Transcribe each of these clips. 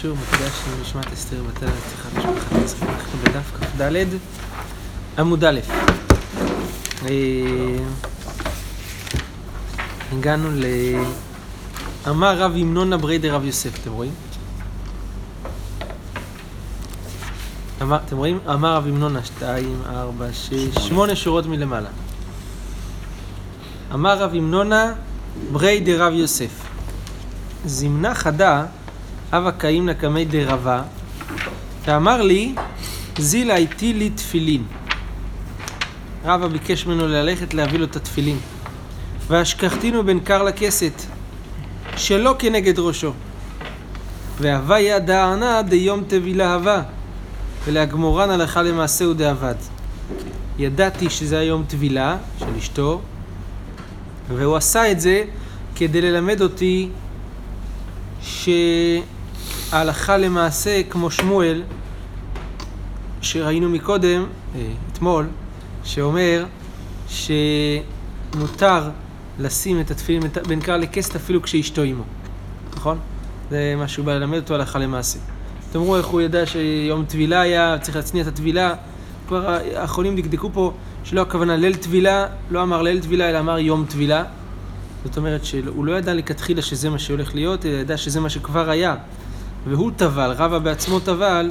שיעור מוקדש למשמעת אסתר בתל לצריכת משפחת ישראל. אנחנו בדף כ"ד עמוד א'. אה, הגענו ל... אמר רב ימנונה בריידר רב יוסף, אתם רואים? אתם רואים? אמר רב ימנונה, שתיים, ארבע, שש, שמונה שורות מלמעלה. אמר רב ימנונה בריידר רב יוסף. זימנה חדה, אבא קאים נקמי דרבה, ואמר לי, זילה איתי לי תפילין. רבא ביקש ממנו ללכת להביא לו את התפילין. והשכחתינו בין קר לכסת, שלא כנגד ראשו. והווה ידענה דיום תבילה הווה, ולהגמורן הלכה למעשה הוא דאבד. ידעתי שזה היום טבילה של אשתו, והוא עשה את זה כדי ללמד אותי שההלכה למעשה, כמו שמואל, שראינו מקודם, אה, אתמול, שאומר שמותר לשים את התפילין בין קר לכסת אפילו כשאשתו עמו, נכון? זה מה שהוא בא ללמד אותו הלכה למעשה. תאמרו איך הוא ידע שיום טבילה היה, צריך להצניע את הטבילה. כבר האחרונים דקדקו פה שלא הכוונה ליל טבילה, לא אמר ליל טבילה אלא אמר יום טבילה. זאת אומרת שהוא לא ידע לכתחילה שזה מה שהולך להיות, אלא ידע שזה מה שכבר היה. והוא טבל, רבא בעצמו טבל,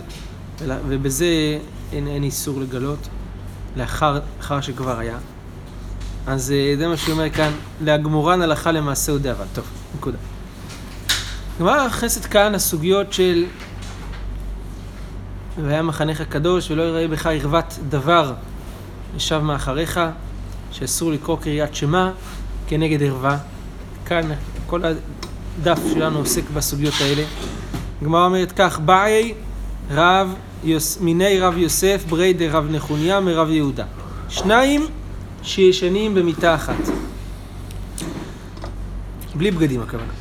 ובזה אין, אין איסור לגלות, לאחר, לאחר שכבר היה. אז אה, זה מה שאומר כאן, להגמורן הלכה למעשה הוא דאבל. טוב, נקודה. גמרא נכנסת כאן הסוגיות של והיה מחנך הקדוש ולא יראה בך ערוות דבר ישב מאחריך, שאסור לקרוא קריאת שמע כנגד ערווה. כאן כל הדף שלנו עוסק בסוגיות האלה. הגמרא אומרת כך, באי רב יוס, מיני רב יוסף ברי דרב נחוניה מרב יהודה. שניים שישנים במיטה אחת. בלי בגדים הכוונה.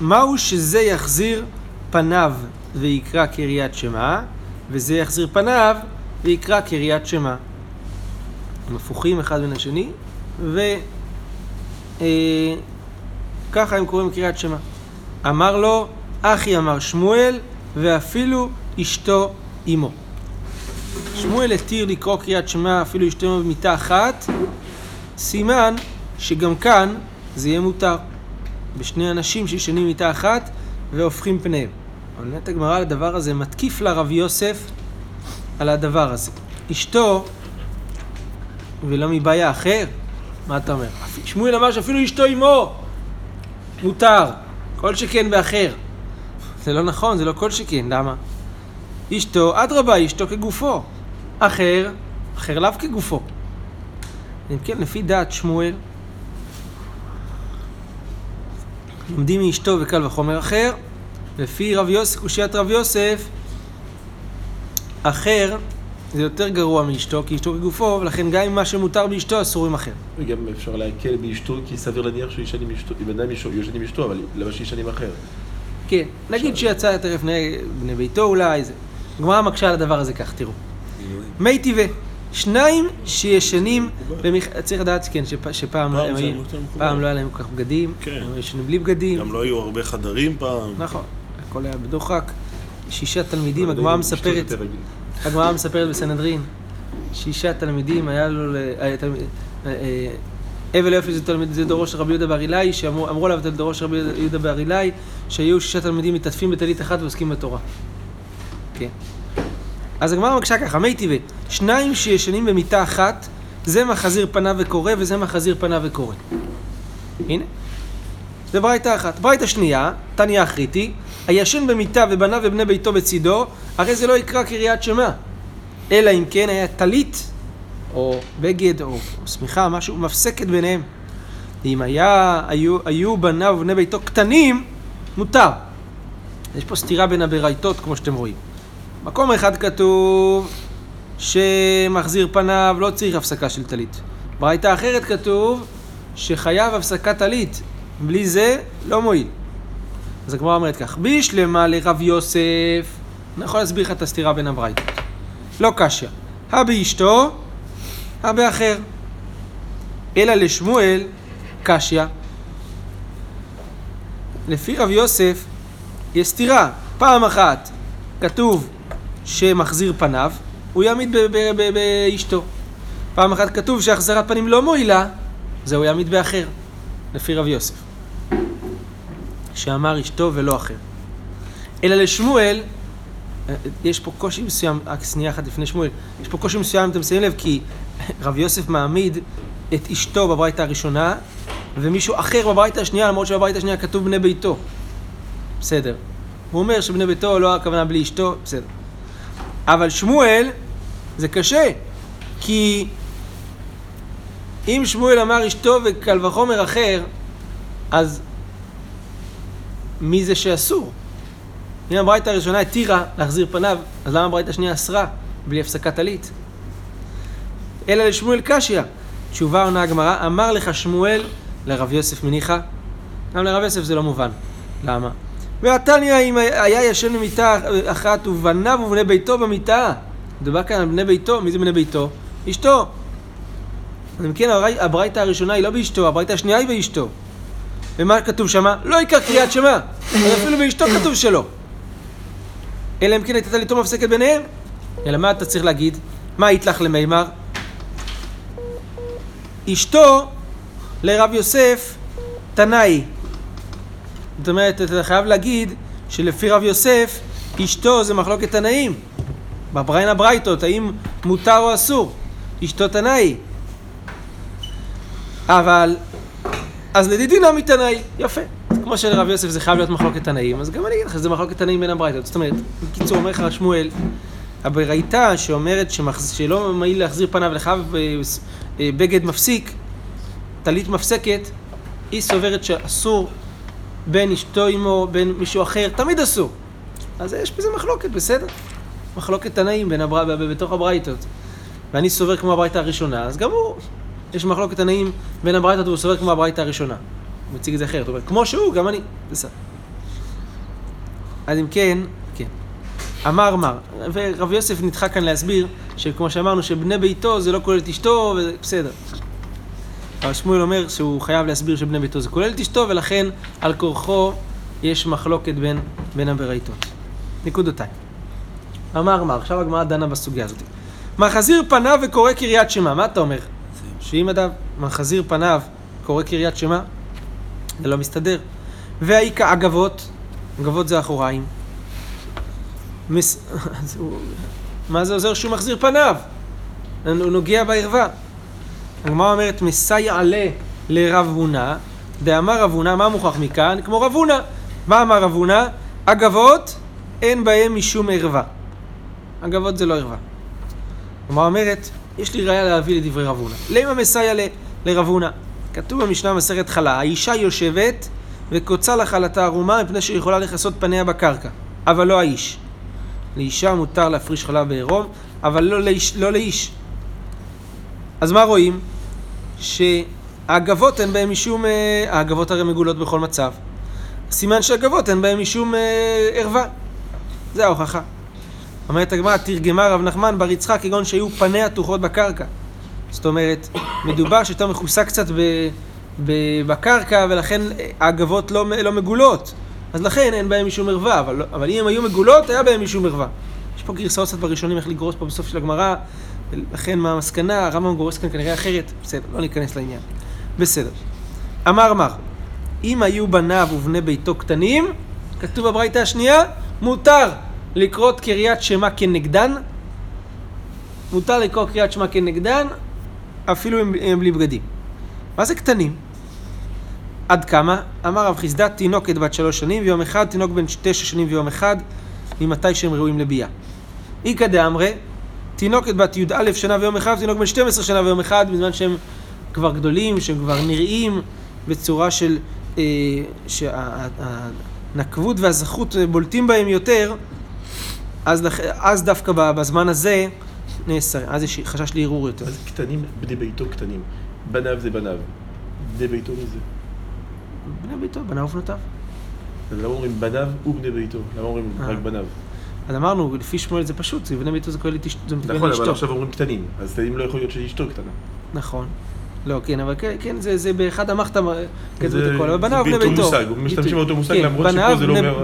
מהו שזה יחזיר פניו ויקרא קריאת שמע, וזה יחזיר פניו ויקרא קריאת שמע. הם הפוכים אחד בין השני, וככה אה, הם קוראים קריאת שמע. אמר לו, אחי אמר שמואל, ואפילו אשתו אמו. שמואל התיר לקרוא קריאת שמע אפילו אשתו אמו במיטה אחת, סימן שגם כאן זה יהיה מותר. בשני אנשים שישנים מיטה אחת והופכים פניהם. אבל נט הגמרא על הדבר הזה מתקיף לרב יוסף על הדבר הזה. אשתו, ולא מבעיה אחר, מה אתה אומר? שמואל אמר שאפילו אשתו אמו מותר, כל שכן באחר. זה לא נכון, זה לא כל שכן, למה? אשתו, אדרבה, אשתו כגופו. אחר, אחר לאו כגופו. אם כן, לפי דעת שמואל, לומדים מאשתו וקל וחומר אחר, לפי רב יוסף, קושיית רב יוסף, אחר זה יותר גרוע מאשתו, כי אשתו כגופו, ולכן גם אם מה שמותר באשתו אסור עם אחר. וגם אפשר להקל באשתו, כי סביר להניח שהוא ישן עם אשתו, אם אדם ישן עם אשתו, אבל למה שישן עם אחר? כן, נגיד שיצא יותר לפני בני ביתו אולי, זה. גמרא מקשה על הדבר הזה כך, תראו. מי טבעי, שניים שישנים, צריך לדעת, כן, שפעם פעם לא היה להם כל כך בגדים, כן. הם ישנים בלי בגדים. גם לא היו הרבה חדרים פעם. נכון, הכל היה בדוחק. שישה תלמידים, הגמרא מספרת, הגמרא מספרת בסנהדרין, שישה תלמידים, היה לו, אבל יופי זה, תלמיד, זה דורו של רבי יהודה בר אילאי, שאמרו עליו את דורו של רבי יהודה בר אילאי, שהיו שישה תלמידים מתעטפים בטלית אחת ועוסקים בתורה. כן. אז הגמרא מקשה ככה, מי טבעי, שניים שישנים במיטה אחת, זה מחזיר פניו וקורא וזה מחזיר פניו וקורא. הנה. זה ברייתא אחת. ברייתא שנייה, תניא אחריתי, הישן במיטה ובניו ובני ביתו בצידו, הרי זה לא יקרא קריאת שמע. אלא אם כן היה טלית, או בגד, או, שמיכה, משהו מפסקת ביניהם. אם היה, היו, היו בניו ובני ביתו קטנים, מותר. יש פה סתירה בין הברייתות, כמו שאתם רואים. מקום אחד כתוב שמחזיר פניו לא צריך הפסקה של טלית. ברייתא אחרת כתוב שחייב הפסקת טלית. בלי זה לא מועיל. אז הגמרא אומרת כך, בישלמה לרב יוסף, אני יכול להסביר לך את הסתירה בין הברייתות. לא קשיא. הא הא באחר. אלא לשמואל, קשיא. לפי רב יוסף, יש סתירה. פעם אחת כתוב שמחזיר פניו, הוא יעמיד באשתו. פעם אחת כתוב שהחזרת פנים לא מועילה, זה הוא יעמיד באחר, לפי רב יוסף. שאמר אשתו ולא אחר. אלא לשמואל, אה, יש פה קושי מסוים, רק שנייה אחת לפני שמואל, יש פה קושי מסוים, אתם שמים לב, כי רב יוסף מעמיד את אשתו בברייתא הראשונה, ומישהו אחר בברייתא השנייה, למרות שבברייתא השנייה כתוב בני ביתו. בסדר. הוא אומר שבני ביתו לא הכוונה בלי אשתו, בסדר. אבל שמואל, זה קשה, כי אם שמואל אמר אשתו וקל וחומר אחר, אז מי זה שאסור? אם הברייתא הראשונה התירה להחזיר פניו, אז למה הברייתא השנייה אסרה בלי הפסקת טלית? אלא לשמואל קשיא. תשובה עונה הגמרא, אמר לך שמואל לרב יוסף מניחא, גם לרב יוסף זה לא מובן. למה? ועתניא אם היה ישן במיטה אחת ובניו ובני ביתו במיטה. מדובר כאן על בני ביתו, מי זה בני ביתו? אשתו. אז אם כן, הברי- הברייתא הראשונה היא לא באשתו, הברייתא השנייה היא באשתו. ומה כתוב שמה? לא עיקר קריאת שמע. אז אפילו באשתו כתוב שלא. אלא אם כן הייתה טליתו מפסקת ביניהם. אלא מה אתה צריך להגיד? מה יתלך למימר? אשתו לרב יוסף תנאי. זאת אומרת, אתה חייב להגיד שלפי רב יוסף, אשתו זה מחלוקת תנאים. בבריין הברייתות, האם מותר או אסור? אשתו תנאי. אבל, אז לדידינא מתנאי, יפה. כמו שלרב יוסף זה חייב להיות מחלוקת תנאים, אז גם אני אגיד לך שזה מחלוקת תנאים בין הברייתות. זאת אומרת, בקיצור, אומר לך שמואל, הברייתא שאומרת שמחז... שלא מעיל להחזיר פניו לחייב אה, אה, בגד מפסיק, טלית מפסקת, היא סוברת שאסור בין אשתו עמו, בין מישהו אחר, תמיד אסור. אז יש בזה מחלוקת, בסדר. מחלוקת תנאים בין הבר... בתוך הברייתות. ואני סובר כמו הברייתא הראשונה, אז גם הוא, יש מחלוקת תנאים בין הברייתות והוא סובר כמו הברייתא הראשונה. הוא מציג את זה אחרת, הוא אומר, כמו שהוא, גם אני, בסדר. אז אם כן. אמר מר, ורב יוסף נדחה כאן להסביר, שכמו שאמרנו, שבני ביתו זה לא כולל את אשתו, ובסדר. אבל שמואל אומר שהוא חייב להסביר שבני ביתו זה כולל את אשתו, ולכן על כורחו יש מחלוקת בין, בין הברייתות. נקודותיים. אמר מר, עכשיו הגמרא דנה בסוגיה הזאת. מחזיר פניו וקורא קריית שמע, מה אתה אומר? שאם אדם מחזיר פניו קורא קריית שמע, זה לא מסתדר. והאיכה אגבות, אגבות זה אחוריים. מס... מה זה עוזר שהוא מחזיר פניו? הוא נוגע בערווה. הגמרא אומרת, מסייע לה לרב הונא, דאמר רב הונא, מה מוכח מכאן? כמו רב הונא. מה אמר רב הונא? אגבות, אין בהם משום ערווה. אגבות זה לא ערווה. הגמרא אומרת, יש לי ראיה להביא לדברי רב הונא. למה מסייע ל- לרב הונא? כתוב במשנה מסכת חלה, האישה יושבת וקוצה לה חלתה ערומה מפני שהיא יכולה לכסות פניה בקרקע, אבל לא האיש. לאישה מותר להפריש חלה בעירום, אבל לא לאיש. לא לאיש. אז מה רואים? שהאגבות אין בהם משום... אה, האגבות הרי מגולות בכל מצב. סימן שהאגבות אין בהם משום אה, ערווה. זה ההוכחה. אומרת הגמרא, תרגמה רב נחמן בר יצחק כגון שהיו פניה תוחות בקרקע. זאת אומרת, מדובר שאתה מכוסה קצת ב, ב, בקרקע ולכן האגבות לא, לא מגולות. אז לכן אין בהם משום ערווה, אבל, לא- אבל אם הם היו מגולות, היה בהם משום ערווה. יש פה גרסאות קצת בראשונים איך לגרוס פה בסוף של הגמרא, לכן מה המסקנה, הרמב"ם גורס כאן כנראה אחרת, בסדר, לא ניכנס לעניין. בסדר. אמר מר, אם היו בניו ובני ביתו קטנים, כתוב בברייתא השנייה, מותר לקרות קריאת שמע כנגדן, מותר לקרוא קריאת שמע כנגדן, אפילו אם הם בלי בגדים. מה זה קטנים? עד כמה? אמר רב חיסדא, תינוקת בת שלוש שנים ויום אחד, תינוק בן תשע שנים ויום אחד, ממתי שהם ראויים לביאה. איכא דאמרי, תינוקת בת י"א שנה ויום אחד, תינוק בן 12 שנה ויום אחד, בזמן שהם כבר גדולים, שהם כבר נראים בצורה של... אה, שהנקבות והזכות בולטים בהם יותר, אז, אז דווקא בזמן הזה נאסר, אז יש חשש לערעור יותר. זה קטנים? בני ביתו קטנים. בניו זה בניו. בני ביתו זה? בני ביתו, בניו ובנותיו. אז למה אומרים בניו ובני ביתו? למה אומרים אה. רק בניו? אז אמרנו, לפי שמואל זה פשוט, זה בני ביתו זה כולל את אשתו, נכון, אבל. עכשיו אומרים קטנים. אז קטנים לא יכול להיות שאשתו קטנה. נכון. לא, כן, אבל כן, כן, זה, זה באחד המחתם כתבו את הכל, אבל בניו ובני ביתו. מושג, משתמשים באותו מושג, כן, למרות שפה זה לא אומר-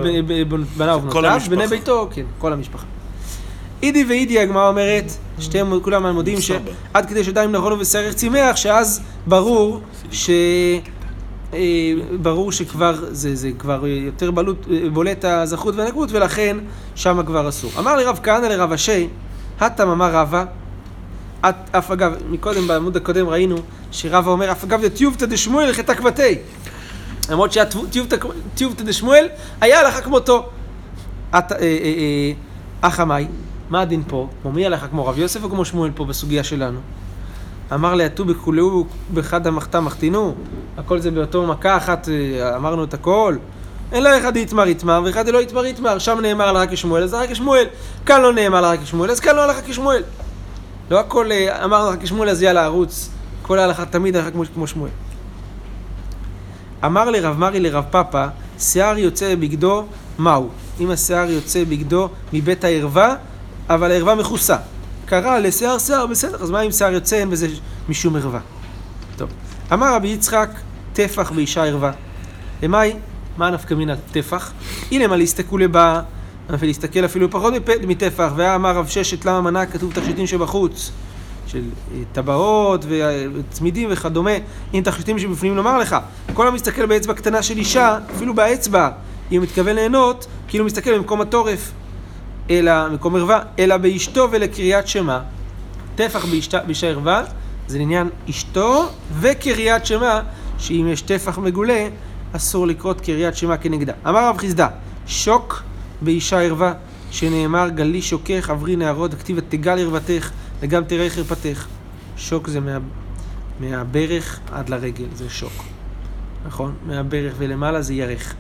בניו ובנותיו. בני ביתו, כן, כל המשפחה. אידי ואידי, הגמרא אומרת, שתיהם כולם מודים. שעד כדי שדי אם נכונו ושערך צימח, שאז ברור ש... אה, ברור שכבר, זה, זה כבר יותר בלוט, אה, בולט הזכות והנקבות, ולכן שם כבר אסור. אמר לרב כהנא לרב אשי, הטם אמר רבא, אף אגב, מקודם בעמוד הקודם ראינו שרבא אומר, אף אגב דתיובתא דשמואל חטא כבתי. למרות שהתיובתא דשמואל היה הלכה כמותו. את- אה, אך עמי, מה הדין פה? כמו מי הלכה? כמו רב יוסף או כמו שמואל פה בסוגיה שלנו? אמר ליתו בכולהו בחד המחתה מחתינו, הכל זה באותו מכה אחת, אה, אמרנו את הכל. אין לו אחד יתמר יתמר ואחד לא יתמר יתמר, שם נאמר הלכה כשמואל, אז הלכה כשמואל. כאן לא נאמר הלכה כשמואל, אז כאן לא הלכה כשמואל. לא הכל אה, אמרנו הלכה כשמואל, אז יאללה ערוץ. כל ההלכה תמיד הלכה כמו, כמו שמואל. אמר לרב מרי לרב פאפא, שיער יוצא בגדו, מהו? אם השיער יוצא בגדו מבית הערווה, אבל הערווה מכוסה. קרא לשיער שיער, בסדר, אז מה אם שיער יוצא, אין בזה משום ערווה. טוב. אמר רבי יצחק, טפח ואישה ערווה. למאי, מה נפקא מן הטפח? הנה מה להסתכלו לבא, ולהסתכל אפילו פחות מטפח, ואמר רב ששת למה מנה כתוב תכשיטים שבחוץ. של אה, טבעות וצמידים וכדומה, אם תכשיטים שבפנים לומר לך, כל המסתכל באצבע קטנה של אישה, אפילו באצבע, אם הוא מתכוון ליהנות, כאילו מסתכל במקום התורף, אלא, מקום ערווה, אלא באשתו ולקריאת שמע. טפח באישה ערווה, זה לעניין אשתו וקריאת שמע, שאם יש טפח מגולה, אסור לקרות קריאת שמע כנגדה. אמר רב חיסדא, שוק באישה ערווה, שנאמר גלי שוקך עברי נערות, הכתיב תגל ערוותך וגם תראה חרפתך. שוק זה מה, מהברך עד לרגל, זה שוק. נכון? מהברך ולמעלה זה ירך.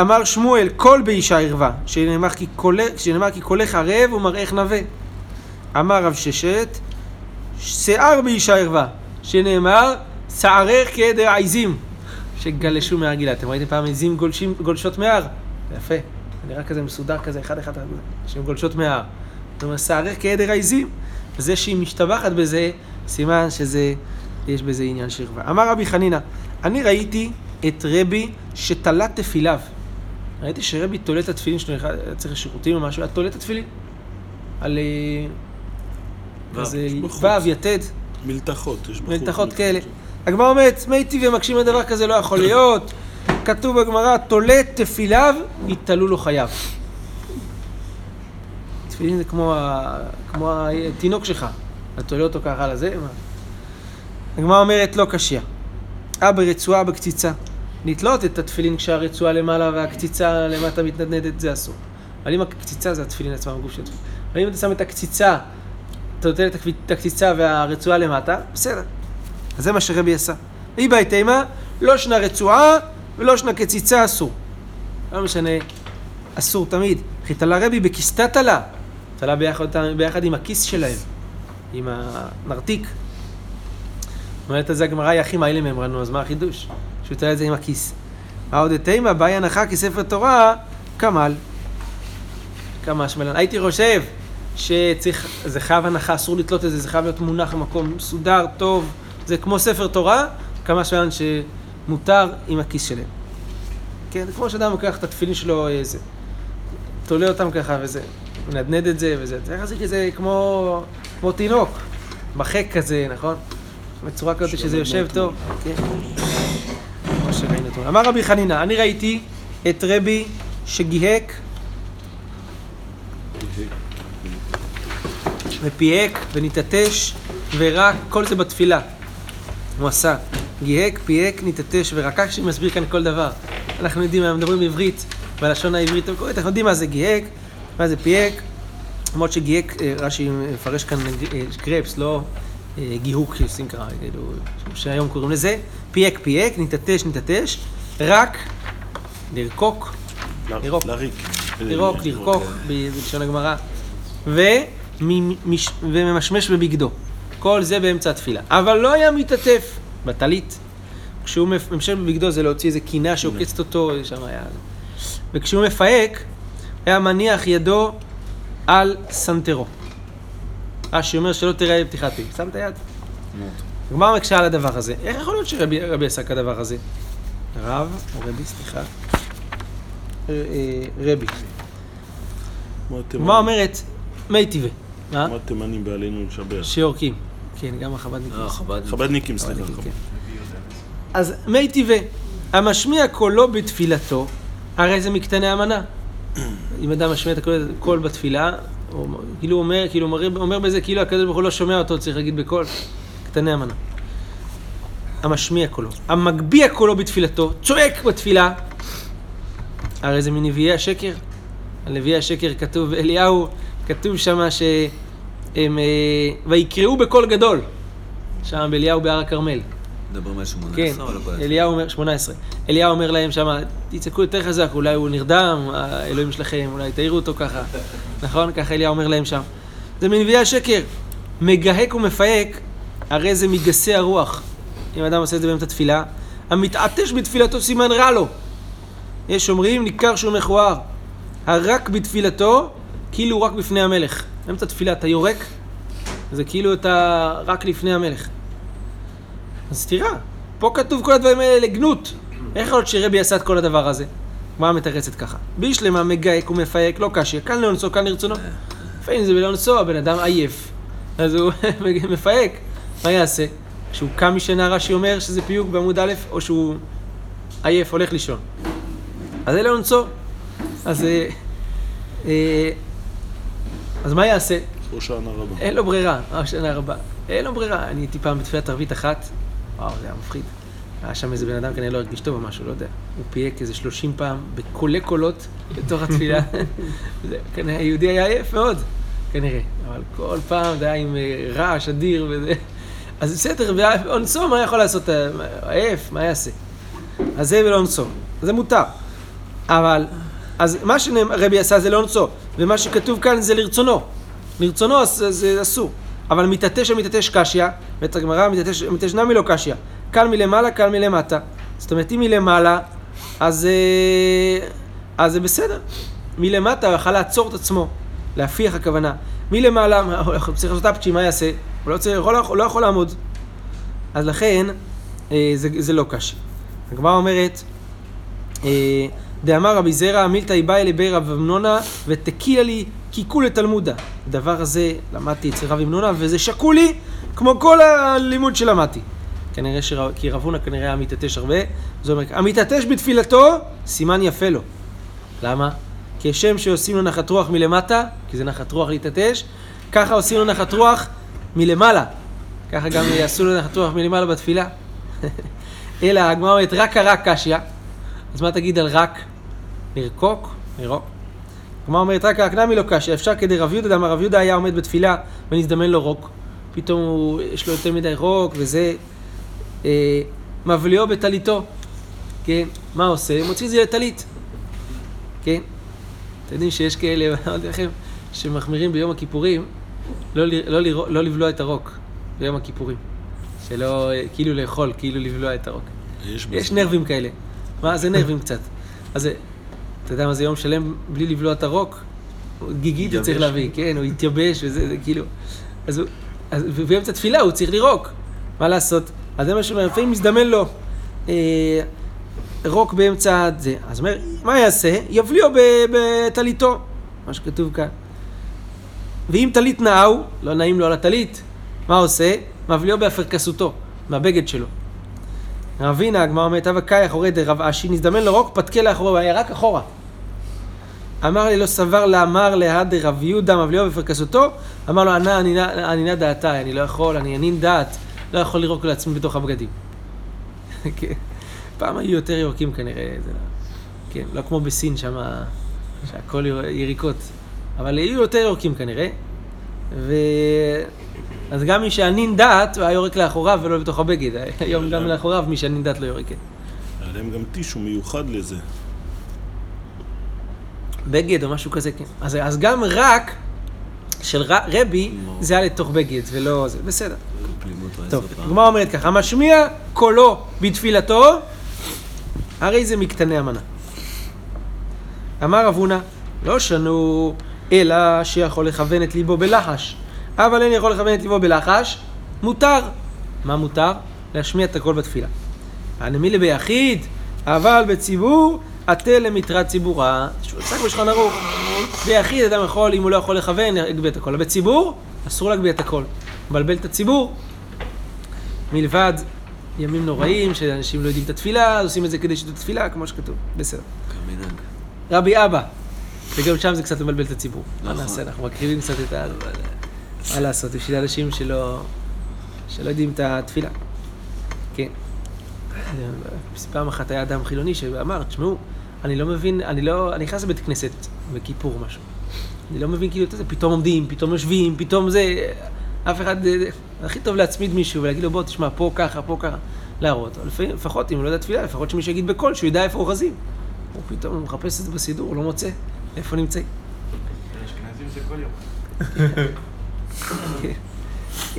אמר שמואל, קול באישה ערווה, שנאמר כי, קולך, שנאמר כי קולך ערב ומראך נווה. אמר רב ששת, שיער באישה ערווה, שנאמר שערך כעדר עיזים שגלשו מהר גילה. אתם ראיתם פעם עיזים גולשים, גולשות מהר? יפה, נראה כזה מסודר כזה, אחד אחד, שהן גולשות מהר. זאת אומרת, שערך כעדר העיזים. וזה שהיא משתבחת בזה, סימן שזה, יש בזה עניין של ערווה. אמר רבי חנינא, אני ראיתי את רבי שתלה תפיליו. ראיתי שרבי תולה את התפילין שלו, היה צריך לשירותים או משהו, היה תולה את התפילין. על אה, כזה. ו', יתד, מלתחות, יש בחוץ. מלתחות כאלה. הגמרא אומרת, מי טבעי ומקשים על דבר כזה לא יכול להיות. כתוב בגמרא, תולה תפיליו, יתלו לו חייו. תפילין זה כמו, ה... כמו התינוק שלך, אתה תולה אותו ככה על הזה? הגמרא אומרת, לא קשיא. אה ברצועה בקציצה. לתלות את התפילין כשהרצועה למעלה והקציצה למטה מתנדנדת, זה אסור. אבל אם הקציצה זה התפילין עצמם, הגוף של התפילין. אבל אם אתה שם את הקציצה, אתה נותן את הקציצה והרצועה למטה, בסדר. אז זה מה שרבי עשה. אי בהתאמה, לא שנה רצועה ולא שנה קציצה אסור. לא משנה, אסור תמיד. כי תלה רבי בכיסתא תלה. תלה ביחד, ביחד עם הכיס שלהם, עם הנרתיק. אומרת על זה הגמרא, יחי מה אלה ממרנו, אז מה החידוש? שהוא תלה את זה עם הכיס. העוד תימא, באי הנחה כספר תורה, כמל. כמה שמלן. הייתי חושב שצריך, זה חייב הנחה, אסור לתלות את זה, זה חייב להיות מונח במקום מסודר, טוב. זה כמו ספר תורה, כמה שמלן שמותר עם הכיס שלהם. כן, זה כמו שאדם לוקח את התפילין שלו, איזה, תולה אותם ככה וזה, מנדנד את זה וזה, צריך להחזיק את זה כמו, כמו תינוק, בחק כזה, נכון? בצורה כזאת שזה יושב טוב, כן. כמו שראינו אותו. אמר רבי חנינא, אני ראיתי את רבי שגיהק ופיהק וניטטש ורק, כל זה בתפילה. הוא עשה. גיהק, פיהק, ניטטש ורקק, שמסביר כאן כל דבר. אנחנו יודעים, אנחנו מדברים בעברית, בלשון העברית המקורית, אנחנו יודעים מה זה גיהק, מה זה פיהק. למרות שגיהק, אה, רש"י מפרש כאן אה, קרפס, לא אה, גיהוק שעושים ככה, כאילו, שהיום קוראים לזה. פיהק, פיהק, ניטטש, ניטטש, רק לרקוק, לירוק. לריק. לירוק, לרקוק, ב- בלשון הגמרא, וממש- וממשמש בבגדו. כל זה באמצע התפילה. אבל לא היה מתעטף בטלית. כשהוא ממשש בבגדו זה להוציא איזה קינה שעוקצת אותו, שם היה... וכשהוא מפהק, היה מניח ידו על סנטרו. רש"י אומר שלא תראה בפתיחת פיו. שם את היד. הגמרא מקשה על הדבר הזה. איך יכול להיות שרבי רבי עשה כדבר הזה? רב, או רבי, סליחה. אה, אה, רבי. הגמרא התימנים- אומרת, מי טבעי. מה? כמו התימנים בעלינו לשבח. שיורקים. כן, גם החב"דניקים. חב"ד. חב"דניקים, סליחה. חב"דניקים, כן. אז מי טבעי, המשמיע קולו בתפילתו, הרי זה מקטני המנה. אם אדם משמיע את הקול, קול בתפילה, הוא כאילו אומר, כאילו אומר, בזה כאילו הקדוש ברוך הוא לא שומע אותו, צריך להגיד בקול. קטני המנה. המשמיע קולו. המגביה קולו בתפילתו, צועק בתפילה. הרי זה מנביאי השקר. על נביאי השקר כתוב, אליהו, כתוב שמה שהם, אה, ויקראו בקול גדול. שם באליהו בהר הכרמל. מדברים על 18 כן, או לא כל אליהו אומר, 18. אליהו אומר להם שמה, תצעקו יותר חזק, אולי הוא נרדם, האלוהים שלכם, אולי תעירו אותו ככה. נכון? ככה אליהו אומר להם שם. זה מנביאי השקר. מגהק ומפהק, הרי זה מגסי הרוח. אם אדם עושה את זה באמצע תפילה, המתעטש בתפילתו סימן רע לו. יש אומרים, ניכר שהוא מכוער. הרק בתפילתו, כאילו רק בפני המלך. באמצע תפילה אתה יורק, זה כאילו אתה רק לפני המלך. אז תראה, פה כתוב כל הדברים האלה לגנות. איך יכול להיות שרבי עשה את כל הדבר הזה? מה מתרצת ככה? בישלמה מגהק ומפהק, לא קשיא, כאן לאונסו, כאן לרצונו. לפעמים זה בלאונסו, הבן אדם עייף. אז הוא מפהק. מה יעשה? כשהוא קם משנה רש"י אומר שזה פיוק בעמוד א', או שהוא עייף, הולך לישון. אז זה לאונסו. אז, אה, אה, אז מה יעשה? שנה רבה. אין לו ברירה, אה, שנה רבה. אין לו ברירה. אני הייתי פעם בתפילת ערבית אחת, וואו, זה היה מפחיד. היה שם איזה בן אדם, כנראה לא הרגיש טוב או משהו, לא יודע. הוא פייק איזה 30 פעם, בקולי קולות, בתוך התפילה. זה, כנראה, היהודי היה עייף מאוד, כנראה. אבל כל פעם זה היה עם אה, רעש אדיר וזה. אז בסדר, ואונסו, מה יכול לעשות? אה, עייף, מה יעשה? אז זה ולאונסו. זה מותר. אבל, אז מה שרבי עשה זה לאונסו, ומה שכתוב כאן זה לרצונו. לרצונו זה אסור. אבל מתעטש המתעטש קשיא, ואת הגמרא מתעטש מתעטש נמי לא קשיא. קל מלמעלה, קל מלמטה. זאת אומרת, אם מלמעלה, אז, אה, אז זה בסדר. מלמטה הוא יכול לעצור את עצמו, להפיח הכוונה. מלמעלה, הוא צריך לעשות אפצ'י, מה יעשה? הוא לא, צריך, לא, הוא לא יכול לעמוד. אז לכן, אה, זה, זה לא קשיא. הגמרא אומרת, אה, דאמר רבי זרע, מילתא באי לבי רב אמנונה ותקיע לי קיקו לתלמודה. הדבר הזה למדתי אצל רב אמנונה וזה שקול לי כמו כל הלימוד שלמדתי. כנראה ש... כי רב הונא כנראה היה מתעטש הרבה. זאת אומרת, המתעטש בתפילתו, סימן יפה לו. למה? כי כשם שעושים לו נחת רוח מלמטה, כי זה נחת רוח להתעטש, ככה עושים לו נחת רוח מלמעלה. ככה גם יעשו לו נחת רוח מלמעלה בתפילה. אלא הגמרא אומרת רק הרק קשיא. אז מה תגיד על רק? לרקוק? לרוק? הגמרא אומרת רק רק נמי לא קשיא. אפשר כדי רב יהודה, דאמר רב יהודה היה עומד בתפילה ונזדמן לו רוק. פתאום הוא, יש לו יותר מדי רוק וזה אה, מבליאו בטליתו. כן? מה עושה? מוציא את זה לטלית. כן? אתם יודעים שיש כאלה, אמרתי לכם, שמחמירים ביום הכיפורים לא, לא, לרא- לא לבלוע את הרוק ביום הכיפורים. שלא, כאילו לאכול, כאילו לבלוע את הרוק. יש. יש נרבים כאלה. מה? זה נרבים קצת. אז אתה יודע מה זה יום שלם בלי לבלוע את הרוק? גיגית הוא צריך. להביא, כן, הוא התייבש וזה, זה כאילו... אז הוא, אז באמצע תפילה הוא צריך לירוק. מה לעשות? אז זה מה שאומר, לפעמים מזדמן לו אה, רוק באמצע זה. אז אומר, מה יעשה? יבליעו בטליתו, מה שכתוב כאן. ואם טלית נעהו, לא נעים לו על הטלית, מה עושה? מבליעו באפרקסותו, מהבגד שלו. רבינה, הגמרא אומרת, אבא קאי אחורי דרב אשי, נזדמן לו רוק, פתקה לאחורי, הוא היה רק אחורה. אמר לי, לא סבר לאמר להד רב יהודה מבליעו בפרקסותו, אמר לו, ענה ענינה- דעתה, אני לא יכול, אני ענין דעת, לא יכול לירוק לעצמי בתוך הבגדים. כן. פעם היו יותר יורקים כנראה, זה לא... כן, לא כמו בסין שם, שהכל יריקות. אבל היו יותר יורקים כנראה, ו... אז גם מי שענין דעת, הוא היה יורק לאחוריו ולא בתוך הבגד. היום גם לאחוריו מי שענין דעת לא יורק. כן. היה להם גם טישו מיוחד לזה. בגד או משהו כזה, כן. אז, אז גם רק של ר, רבי, זה היה לתוך בגד, ולא זה, בסדר. טוב. הגמרא אומרת ככה, המשמיע קולו בתפילתו, הרי זה מקטני המנה. אמר רב הונא, לא שנו, אלא שיכול לכוון את ליבו בלחש. אבל אין יכול לכוון את ליבו בלחש, מותר. מה מותר? להשמיע את הקול בתפילה. הנמילה ביחיד, אבל בציבור, עטה למטרד ציבורה. עסק בשולחן ערוך. ביחיד אדם יכול, אם הוא לא יכול לכוון, להגביה את הקול. אבל בציבור, אסור להגביה את הקול. מבלבל את הציבור. מלבד ימים נוראים, שאנשים לא יודעים את התפילה, אז עושים את זה כדי שתדעו את התפילה, כמו שכתוב. בסדר. רבי אבא, וגם שם זה קצת מבלבל את הציבור. מה נכון. נעשה? אנחנו מקריבים קצת את ה... מה לעשות, בשביל אנשים שלא... שלא יודעים את התפילה. כן. פעם אחת היה אדם חילוני שאמר, תשמעו, אני לא מבין, אני לא... אני נכנס לבית כנסת בכיפור או משהו. אני לא מבין כאילו את זה, פתאום עומדים, פתאום יושבים, פתאום זה... אף אחד... אה, הכי טוב להצמיד מישהו ולהגיד לו, בוא, תשמע, פה ככה, פה ככה. להראות. לפעמים, לפחות, אם הוא לא יודע תפילה, לפחות שמישהו יגיד בקול, שהוא ידע איפה אוחזים. הוא פתאום הוא מחפש את זה בסידור, הוא לא מוצא איפה נמצאים. אשכנזים זה כל יום.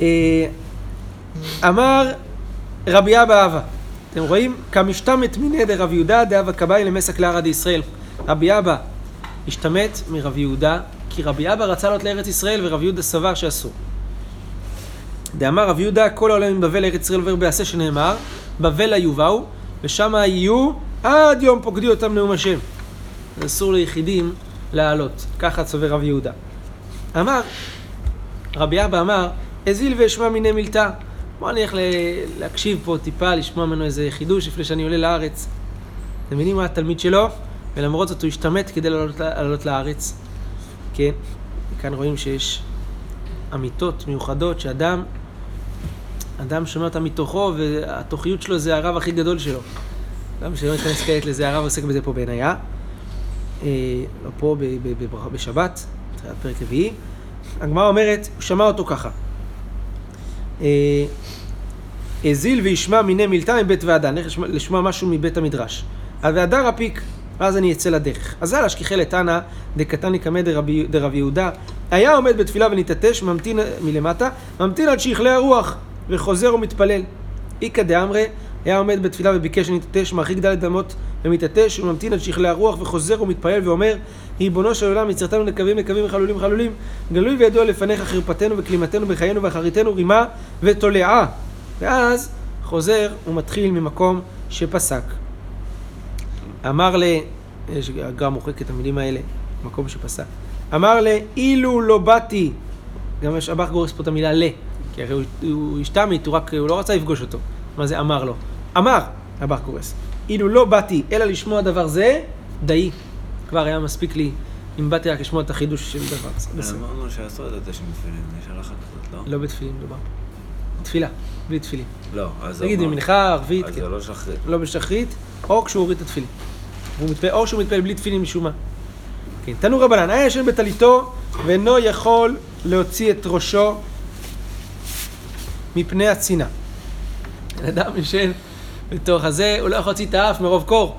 אה, אמר רבי אבא אבא, אתם רואים? כמשתמת מיניה דרב יהודה דאבא כבאי למסק לערא דישראל. רבי אבא השתמט מרב יהודה, כי רבי אבא רצה לעלות לארץ ישראל ורב יהודה סבר שאסור. דאמר רב יהודה, כל העולם מבבל לארץ ישראל עובר בעשה שנאמר, בבל היובאו, ושם יהיו עד יום פוקדי אותם נאום השם. אסור ליחידים לעלות, ככה סובר רב יהודה. אמר, רבי אבא אמר, הזיל ואשמע מיני מילתא. בוא אני אלך להקשיב פה טיפה, לשמוע ממנו איזה חידוש לפני שאני עולה לארץ. אתם מבינים מה התלמיד שלו? ולמרות זאת הוא השתמט כדי לעלות, לעלות לארץ. כן, כאן רואים שיש אמיתות מיוחדות שאדם, אדם שומע אותה מתוכו והתוכיות שלו זה הרב הכי גדול שלו. גם שלא ניכנס כעת לזה, הרב עוסק בזה פה בעינייה. אה, לא פה, בשבת, פרק רביעי. הגמרא אומרת, הוא שמע אותו ככה. אה, הזיל וישמע מיני מילתא מבית ועדה, נלך לשמוע- משהו מבית המדרש. הוועדה רפיק, ואז אני אצא לדרך. אזל אשכיחי לתנא דקתני קמא דרב יהודה, היה עומד בתפילה ונתעטש, ממתין מלמטה, ממתין עד שיכלה הרוח, וחוזר ומתפלל. איכא דאמרי, היה עומד בתפילה וביקש שנתעטש, מרחיק דלת אמות ומתעטש, וממתין עד שיכלה הרוח, וחוזר ומתפלל ואומר, ריבונו של עולם, יצרתנו נקבים נקבים וחלולים חלולים, גלוי וידוע לפניך חרפתנו וכלימתנו בחיינו ואחריתנו רימה ותולעה. ואז חוזר ומתחיל ממקום שפסק. אמר ל... יש גם מוחק את המילים האלה, מקום שפסק. אמר ל... אילו לא באתי, גם יש אב"ח גורס פה את המילה ל, כי הרי הוא השתמט, הוא רק, הוא לא רצה לפגוש אותו. מה זה אמר לו? אמר, אב"ח גורס. אילו לא באתי אלא לשמוע דבר זה, די. כבר היה מספיק לי אם באתי רק לשמוע את החידוש של דבר. זה בסדר. אמרנו שאסור לדעת תשעים תפילין, יש הלכה כזאת, לא? לא בתפילין מדובר. תפילה, בלי תפילין. לא, אז נגיד אמר- במנחה, ערבית, אז כן. זה לא שחרית. לא בשחרית, או כשהוא הוריד את התפילין. או שהוא מתפלל בלי תפילין משום מה. כן, תנו רבנן, היה ישן בטליתו ואינו יכול להוציא את ראשו מפני הצינה. אדם ישן בתוך הזה, הוא לא יכול להוציא את האף מרוב קור.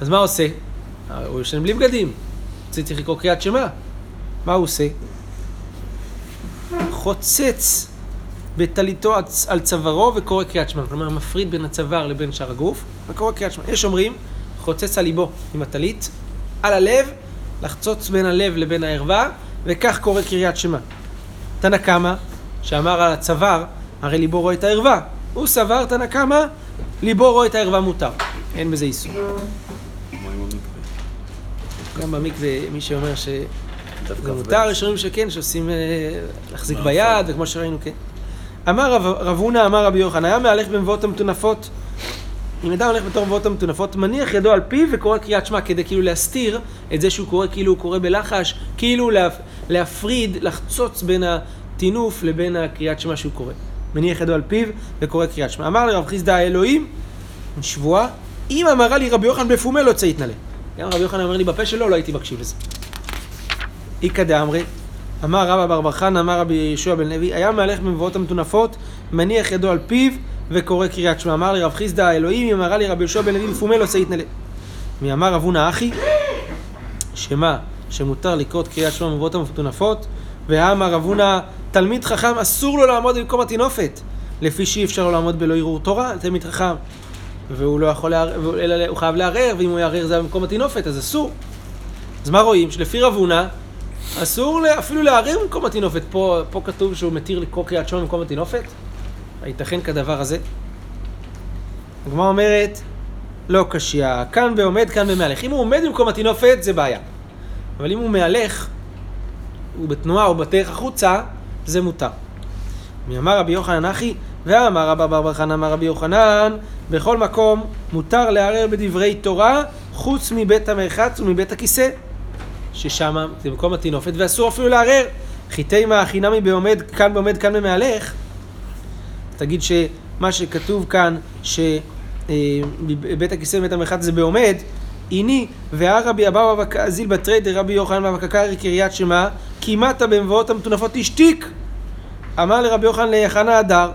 אז מה עושה? הוא ישן בלי בגדים. צריך לקרוא קריאת שמע. מה הוא עושה? חוצץ בטליתו על צווארו וקורא קריאת שמע. כלומר, מפריד בין הצוואר לבין שאר הגוף וקורא קריאת שמע. יש אומרים, חוצץ על ליבו עם הטלית, על הלב, לחצוץ בין הלב לבין הערווה, וכך קורא קריאת שמע. תנא קמא, שאמר על הצוואר, הרי ליבו רואה את הערווה. הוא סבר, תנא קמא, ליבו רואה את הערווה מותר. אין בזה איסור. גם במקווה, מי שאומר ש... זה מותר, יש אומרים שכן, שעושים, אה, להחזיק. ביד, וכמו שראינו, כן. אמר רב, הונא, אמר רבי יוחנן, היה מהלך במבואות המטונפות. אם אדם הולך בתור מבואות המטונפות, מניח ידו על פיו וקורא קריאת שמע, כדי כאילו להסתיר את זה שהוא קורא כאילו הוא קורא בלחש, כאילו לה, להפריד, לחצוץ בין הטינוף לבין הקריאת שמע שהוא קורא. מניח ידו על פיו וקורא קריאת שמע. אמר לרב חיסדא האלוהים, שבועה, אם אמרה לי רבי יוחנן בפומה לא צאית נלה. גם רבי יוחנן אומר לי בפה שלו, לא הייתי מקשיב לזה. איכא דאמרי, אמר רבא בר בר חנא, אמר רבי יהושע בן לוי, היה מהלך במבואות המטונפות, מניח ידו על פיו וקורא קריאת שמע. אמר לי רב חיסדא האלוהים, אם אמרה לי רבי יהושע בן לוי בפומה לא שאית נלה. מי אמר רב הונא אחי, שמה, שמותר לקרות קריאת שמע במבואות המטונפות, ואמר רב הונא, תלמיד חכם אסור לו לעמוד במקום הטינופת, לפי שאי אפשר לו לעמוד בלא ערעור תורה, תלמיד חכם. והוא לא יכול לערער, אלא הוא חייב לערער, ואם הוא יערער זה במקום הטינופת, אז אסור. אז מה רואים? שלפי רב הונא, אסור אפילו לערער במקום הטינופת. פה, פה כתוב שהוא מתיר לקרוא קריאת שמע במקום הטינופת? הייתכן כדבר הזה? הגמרא אומרת, לא קשיא, כאן בעומד, כאן במהלך. אם הוא עומד במקום הטינופת, זה בעיה. אבל אם הוא מהלך, הוא בתנועה או בדרך החוצה, זה מותר. אמר רבי יוחנן אחי, ואמר רבא בר בר חנא אמר רבי יוחנן, בכל מקום מותר לערער בדברי תורה, חוץ מבית המרחץ ומבית הכיסא, ששם זה מקום הטינופת, ואסור אפילו לערער. חיטי מה חינמי בעומד, כאן בעומד, כאן במהלך. תגיד שמה שכתוב כאן, שבית הכיסא ובית המרחץ זה בעומד, הנה, והרבי אבאו זיל בתרי דרבי יוחנן ואבקקרי קריית שמע, כמעט במבואות המטונפות תשתיק. אמר לרבי יוחנן ליחנה הדר,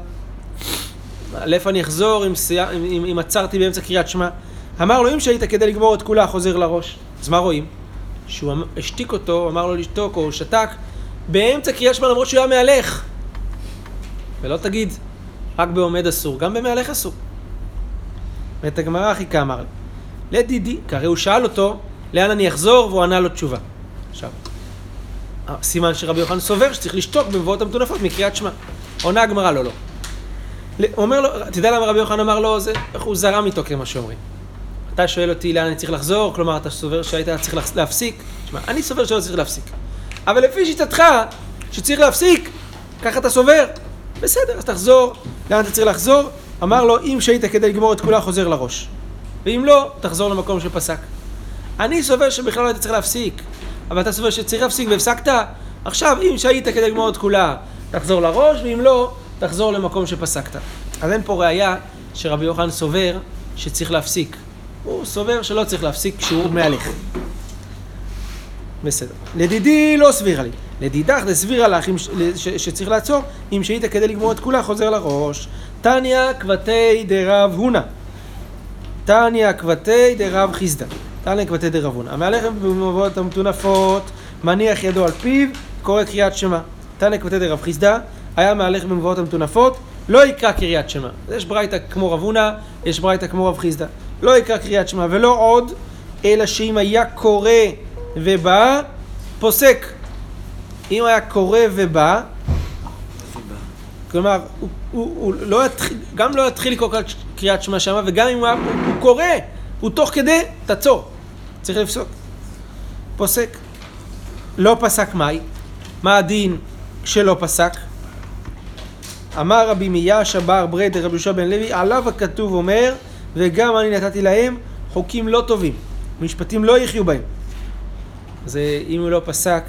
לאיפה אני אחזור אם, סי... אם, אם, עצרתי באמצע קריאת שמע? אמר לו, אם שהיית כדי לגמור את כולה, חוזר לראש. אז מה רואים? שהוא אמ- השתיק אותו, אמר לו לשתוק, או שתק, באמצע קריאת שמע למרות שהוא היה מהלך. ולא תגיד, רק בעומד אסור, גם במהלך אסור. ואת הגמרא הכי כאמר לה. לדידי, כי הרי הוא שאל אותו, לאן אני אחזור, והוא ענה לו תשובה. עכשיו, סימן שרבי יוחנן סובר שצריך לשתוק במבואות המטונפות מקריאת שמע. עונה הגמרא, לא, לא. הוא אומר לו, יודע למה רבי יוחנן אמר לו זה? איך הוא זרם איתו כמו שאומרים. אתה שואל אותי לאן אני צריך לחזור, כלומר אתה סובר שהיית צריך להפס- להפסיק? תשמע, אני סובר שלא צריך להפסיק. אבל לפי שיטתך, שצריך להפסיק, ככה אתה סובר. בסדר, אז תחזור, לאן אתה צריך לחזור? אמר לו, אם שהית כדי לגמור את כולה, חוזר לראש. ואם לא, תחזור למקום שפסק. אני סובר שבכלל לא היית צריך להפסיק, אבל אתה סובר שצריך להפסיק והפסקת? עכשיו, אם שהית כדי לגמור את כולה, תחזור לראש, ואם לא, תחזור למקום שפסקת. אז אין פה ראייה שרבי יוחנן סובר שצריך להפסיק. הוא סובר שלא צריך להפסיק כשהוא מהלך. בסדר. לדידי לא סבירה לי. לדידך דסבירה לך אם ש- ש- שצריך לעצור, אם שהית כדי לגמור את כולה, חוזר לראש. תניא כבתי דרב הונא. תניא כבתי דרב חיסדא. תניא כבתי דרב הונא. המהלך במבואות המטונפות, מניח ידו על פיו, קורא קריאת שמע. תניא כבתי דרב חיסדא, היה מהלך במבואות המטונפות, לא יקרא קריאת שמע. יש ברייתא כמו רב הונא, יש ברייתא כמו רב חיסדא. לא יקרא קריאת שמע, ולא עוד, אלא שאם היה קורא ובא, פוסק. אם היה קורא ובא, כלומר, הוא, הוא, הוא לא יתחיל, גם לא יתחיל לקרוא קריאת שמע שמה, וגם אם הוא, הוא, הוא קורא, הוא תוך כדי, תעצור. צריך לפסוק. פוסק. לא פסק מאי? מה הדין שלא פסק? אמר רבי מיאש בר בריידר רבי יהושע בן לוי, עליו הכתוב אומר, וגם אני נתתי להם חוקים לא טובים, משפטים לא יחיו בהם. אז אם הוא לא פסק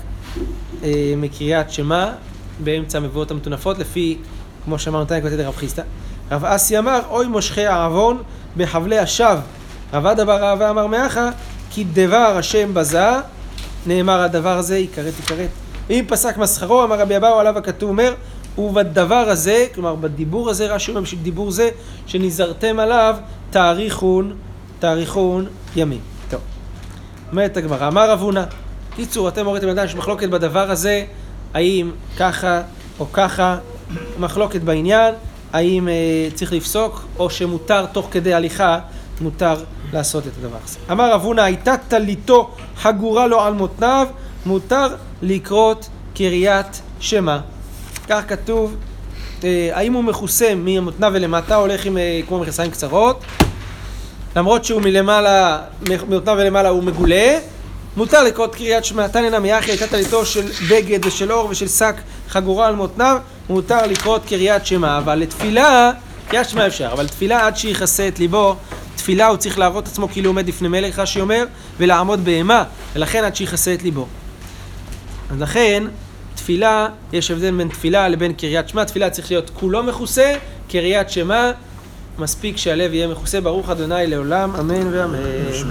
אה, מקריאת שמע באמצע המבואות המטונפות, לפי, כמו שאמרנו, תניא כותב רב חיסדא. רב אסי אמר, אוי מושכי העוון בחבלי השווא. רב עדה בר אהבה אמר מאחה, כי דבר השם בזה, נאמר הדבר הזה, יכרת יכרת. אם פסק מסחרו, אמר רבי אבאו עליו הכתוב אומר, ובדבר הזה, כלומר בדיבור הזה, רש"י אומר בשביל דיבור זה, שנזהרתם עליו, תאריכון, תאריכון ימים. טוב. אומרת הגמרא, אמר רב הונא, קיצור, אתם אומרים לבן אדם יש מחלוקת בדבר הזה, האם ככה או ככה, מחלוקת בעניין, האם אה, צריך לפסוק, או שמותר תוך כדי הליכה, מותר לעשות את הדבר הזה. אמר רב הונא, הייתה טליתו חגורה לו על מותניו, מותר לקרות קריית שמע. כך כתוב, אה, האם הוא מכוסה ממותניו ולמטה, הולך עם אה, כמו מכנסיים קצרות, למרות שהוא מלמעלה, מאותניו ולמעלה הוא מגולה, מותר לקרות קריאת שמע. תניא נמי אחי הייתה טליתו של בגד ושל אור ושל שק חגורה על מותניו, מותר לקרות קריאת שמע. אבל לתפילה, קריאת שמע אפשר, אבל תפילה עד שיכסה את ליבו, תפילה הוא צריך להראות עצמו כאילו עומד לפני מלך, רש"י אומר, ולעמוד בהמה, ולכן עד שיכסה את ליבו. אז לכן, תפילה, יש הבדל בין תפילה לבין קריאת שמע, תפילה צריך להיות כולו מכוסה, קריאת שמע, מספיק שהלב יהיה מכוסה, ברוך אדוני לעולם, אמן ואמן.